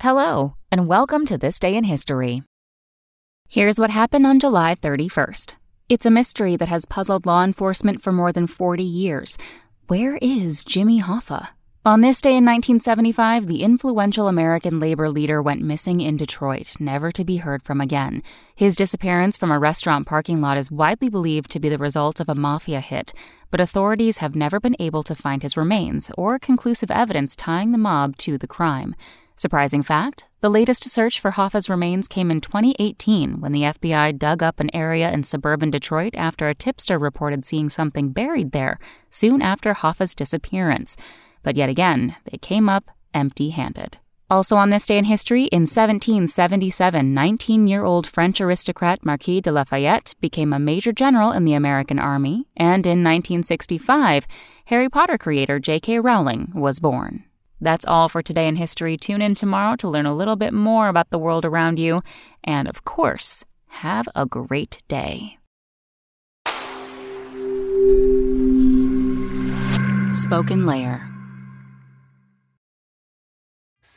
Hello, and welcome to This Day in History. Here's what happened on July 31st. It's a mystery that has puzzled law enforcement for more than 40 years. Where is Jimmy Hoffa? On this day in 1975, the influential American labor leader went missing in Detroit, never to be heard from again. His disappearance from a restaurant parking lot is widely believed to be the result of a mafia hit, but authorities have never been able to find his remains or conclusive evidence tying the mob to the crime. Surprising fact the latest search for Hoffa's remains came in 2018 when the FBI dug up an area in suburban Detroit after a tipster reported seeing something buried there soon after Hoffa's disappearance. But yet again, they came up empty handed. Also on this day in history, in 1777, 19 year old French aristocrat Marquis de Lafayette became a major general in the American Army, and in 1965, Harry Potter creator J.K. Rowling was born. That's all for today in history. Tune in tomorrow to learn a little bit more about the world around you. And of course, have a great day. Spoken Layer.